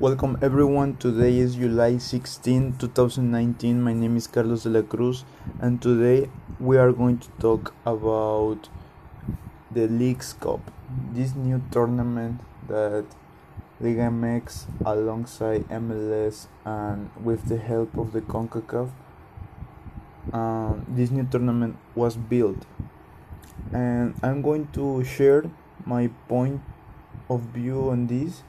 Welcome everyone. Today is July 16, 2019. My name is Carlos de la Cruz, and today we are going to talk about the Leagues Cup, this new tournament that Liga MX alongside MLS and with the help of the CONCACAF. Um, this new tournament was built, and I'm going to share my point of view on this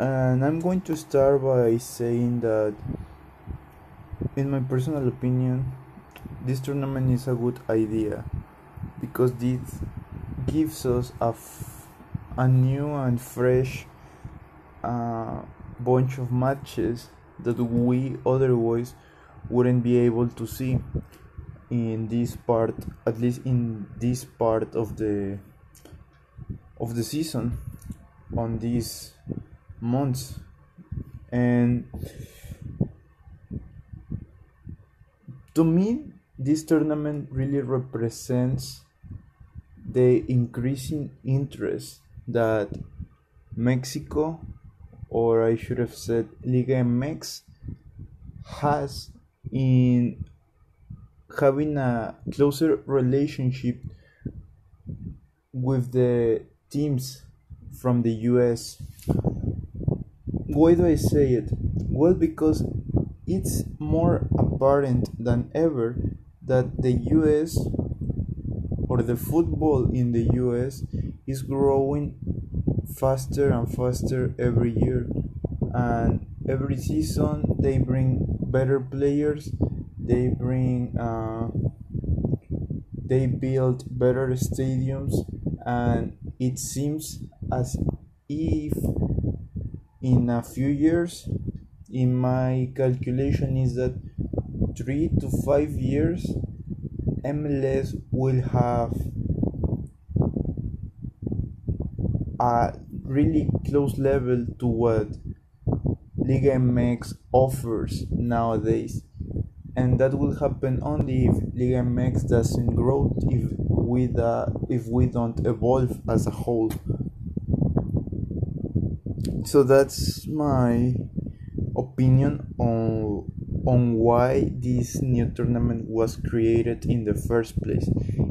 and I'm going to start by saying that, in my personal opinion, this tournament is a good idea because this gives us a, a new and fresh uh, bunch of matches that we otherwise wouldn't be able to see in this part at least in this part of the of the season on this months. And to me this tournament really represents the increasing interest that Mexico or I should have said Liga MX has in having a closer relationship with the teams from the US why do I say it? Well, because it's more apparent than ever that the US or the football in the US is growing faster and faster every year. And every season they bring better players, they bring, uh, they build better stadiums, and it seems as if in a few years. In my calculation is that 3 to 5 years MLS will have a really close level to what Liga MX offers nowadays. And that will happen only if Liga MX doesn't grow if we uh, if we don't evolve as a whole so that's my opinion on on why this new tournament was created in the first place.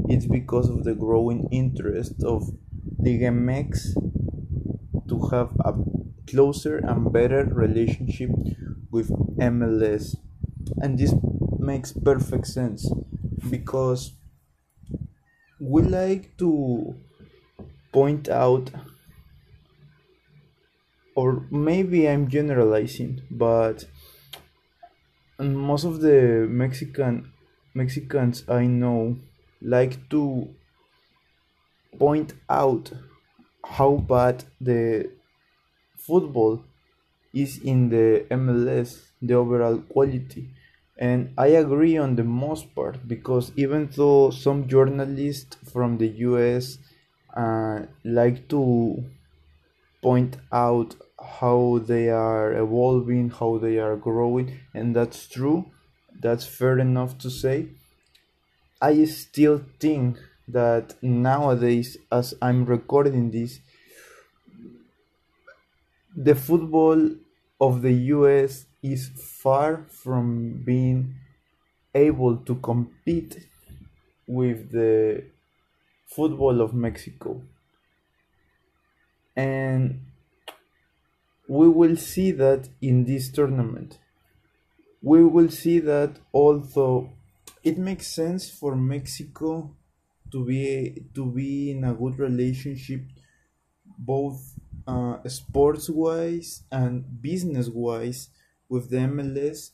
It's because of the growing interest of Liga MX to have a closer and better relationship with MLS. And this makes perfect sense because we like to point out or maybe I'm generalizing, but most of the Mexican Mexicans I know like to point out how bad the football is in the MLS, the overall quality. And I agree on the most part because even though some journalists from the US uh, like to point out how they are evolving, how they are growing, and that's true. That's fair enough to say. I still think that nowadays, as I'm recording this, the football of the US is far from being able to compete with the football of Mexico and we will see that in this tournament. We will see that although it makes sense for Mexico to be to be in a good relationship both uh, sports wise and business wise with the MLS.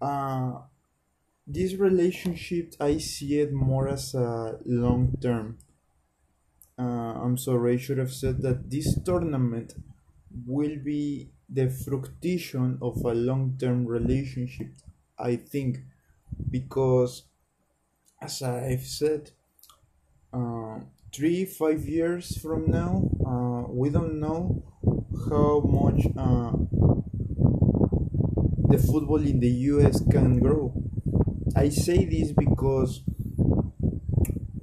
Uh, this relationship I see it more as a long term uh, I'm sorry, I should have said that this tournament will be the fruition of a long term relationship, I think, because as I've said, uh, three, five years from now, uh, we don't know how much uh, the football in the US can grow. I say this because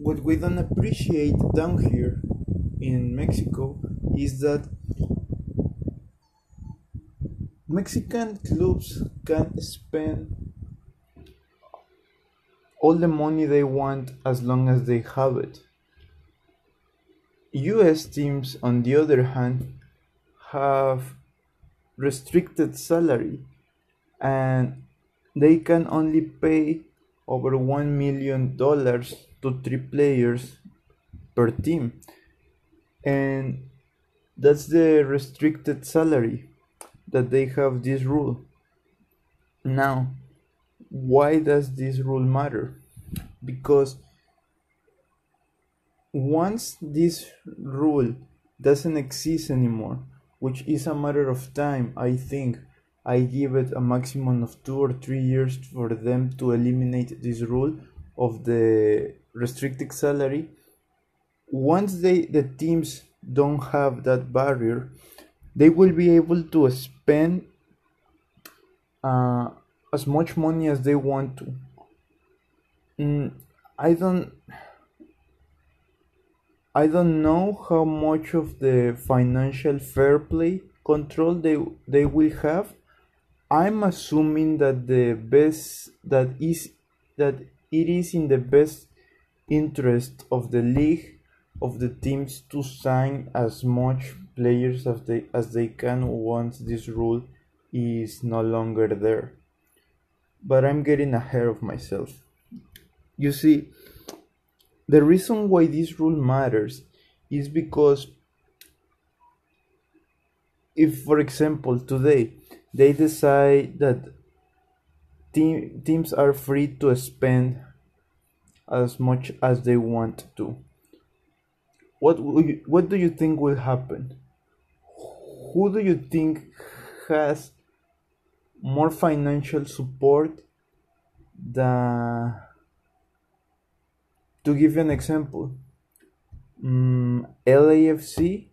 what we don't appreciate down here in Mexico is that Mexican clubs can spend all the money they want as long as they have it. US teams, on the other hand, have restricted salary and they can only pay over one million dollars to three players per team. And that's the restricted salary that they have this rule. Now why does this rule matter? Because once this rule doesn't exist anymore which is a matter of time i think i give it a maximum of two or three years for them to eliminate this rule of the restricted salary. Once they the teams don't have that barrier they will be able to spend uh, as much money as they want to. Mm, i don't i don't know how much of the financial fair play control they they will have. I'm assuming that the best that is that it is in the best interest of the league of the teams to sign as much players as they as they can once this rule is no longer there. But I'm getting ahead of myself. You see, the reason why this rule matters is because if for example today they decide that team, teams are free to spend as much as they want to what what do you think will happen? Who do you think has more financial support than to give you an example um, LAFC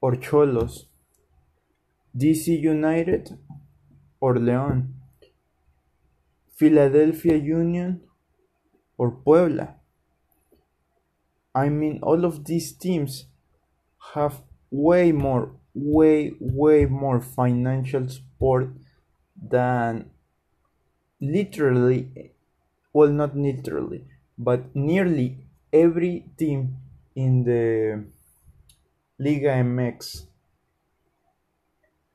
or Xolos DC United or León Philadelphia Union or Puebla I mean, all of these teams have way more, way, way more financial support than literally, well, not literally, but nearly every team in the Liga MX.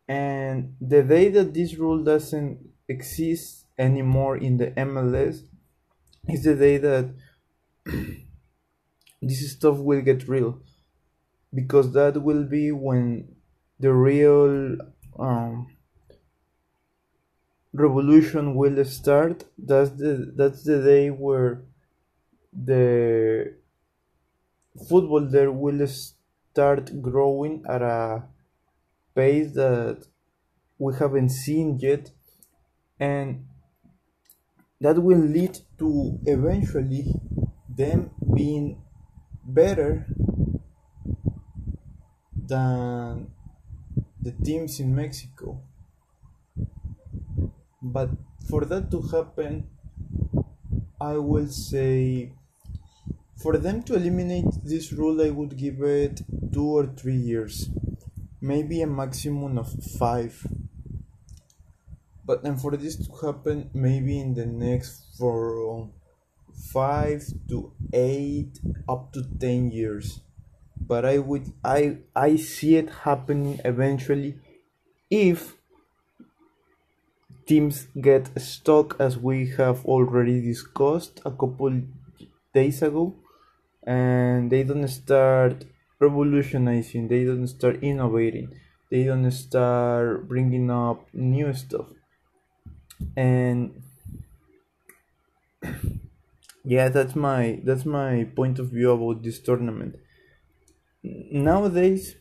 And the day that this rule doesn't exist anymore in the MLS is the day that this stuff will get real. Because that will be when the real um, revolution will start. That's the that's the day where the football there will start growing at a pace that we haven't seen yet. And that will lead to eventually them being better than the teams in Mexico. But for that to happen, I will say for them to eliminate this rule, I would give it two or three years, maybe a maximum of five. But then for this to happen, maybe in the next for five to eight up to 10 years. But i would i i see it happening eventually if teams get stuck as we have already discussed a couple days ago and they don't start revolutionizing they don't start innovating they don't start bringing up new stuff and yeah that's my that's my point of view about this tournament. Nowadays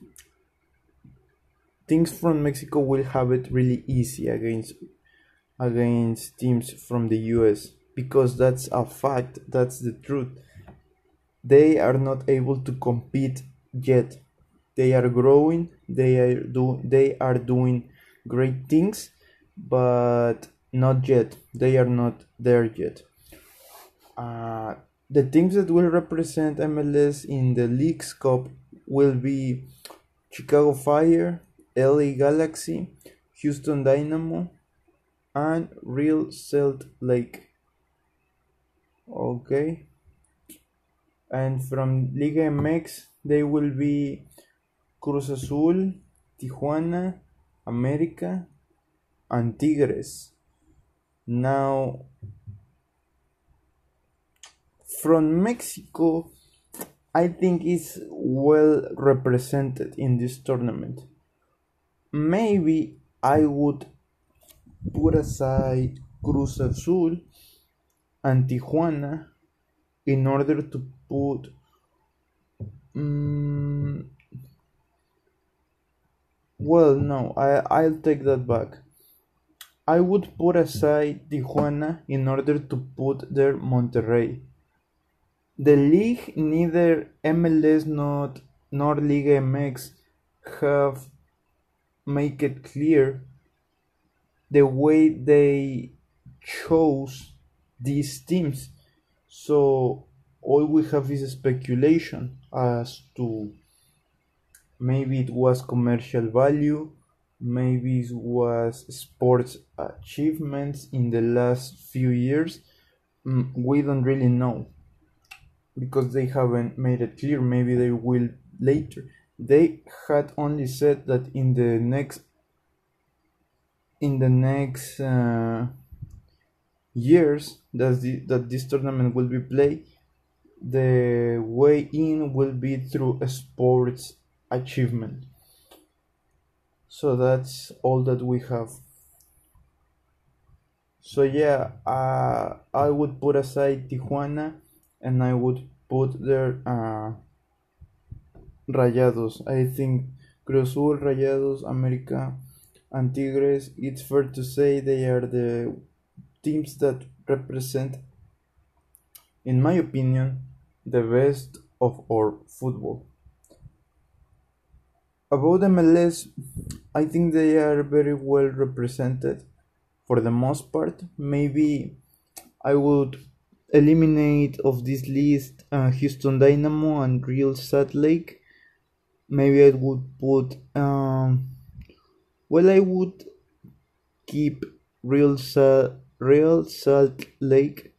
things from mexico will have it really easy against against teams from the us because that's a fact that's the truth. They are not able to compete yet. They are growing they are do they are doing great things but not yet they are not there yet uh, the teams that will represent MLS in the Leagues Cup will be Chicago Fire, LA Galaxy, Houston Dynamo, and Real Salt Lake. Okay. And from Liga MX, they will be Cruz Azul, Tijuana, America, and Tigres. Now, from Mexico, I think is well represented in this tournament. Maybe I would put aside Cruz Azul and Tijuana in order to put um, well no I, I'll take that back I would put aside Tijuana in order to put there Monterrey the league neither MLS not nor Liga MX have make it clear the way they chose these teams. So all we have is speculation as to maybe it was commercial value, maybe it was sports achievements in the last few years. Mm, we don't really know because they haven't made it clear. Maybe they will later. They had only said that in the next in the next uh, years that the, that this tournament will be played, the way in will be through a sports achievement. So that's all that we have. So yeah, uh, I would put aside Tijuana and I would put there uh, Rayados. I think Cruz Azul, Rayados, America, and Tigres, it's fair to say they are the teams that represent, in my opinion, the best of our football. About the MLS, I think they are very well represented for the most part. Maybe I would eliminate of this list uh, Houston Dynamo and Real Salt Lake. Maybe I would put um, well, I would keep Real Salt, Real Salt Lake,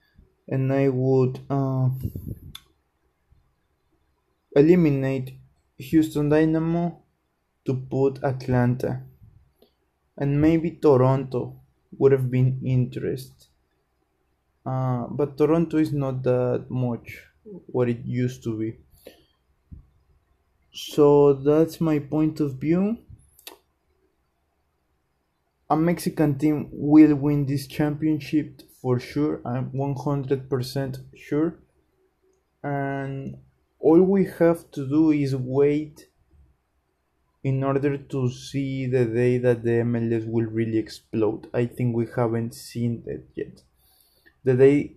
and I would uh, eliminate Houston Dynamo to put Atlanta, and maybe Toronto would have been interest. Uh, but Toronto is not that much what it used to be. So that's my point of view a Mexican team will win this championship for sure. I'm 100% sure. And all we have to do is wait in order to see the day that the MLS will really explode. I think we haven't seen that yet. The day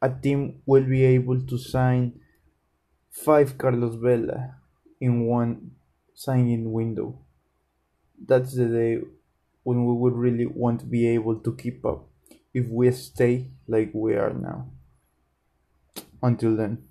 a team will be able to sign five Carlos Vela in one signing window. That's the day when we would really want to be able to keep up if we stay like we are now. Until then.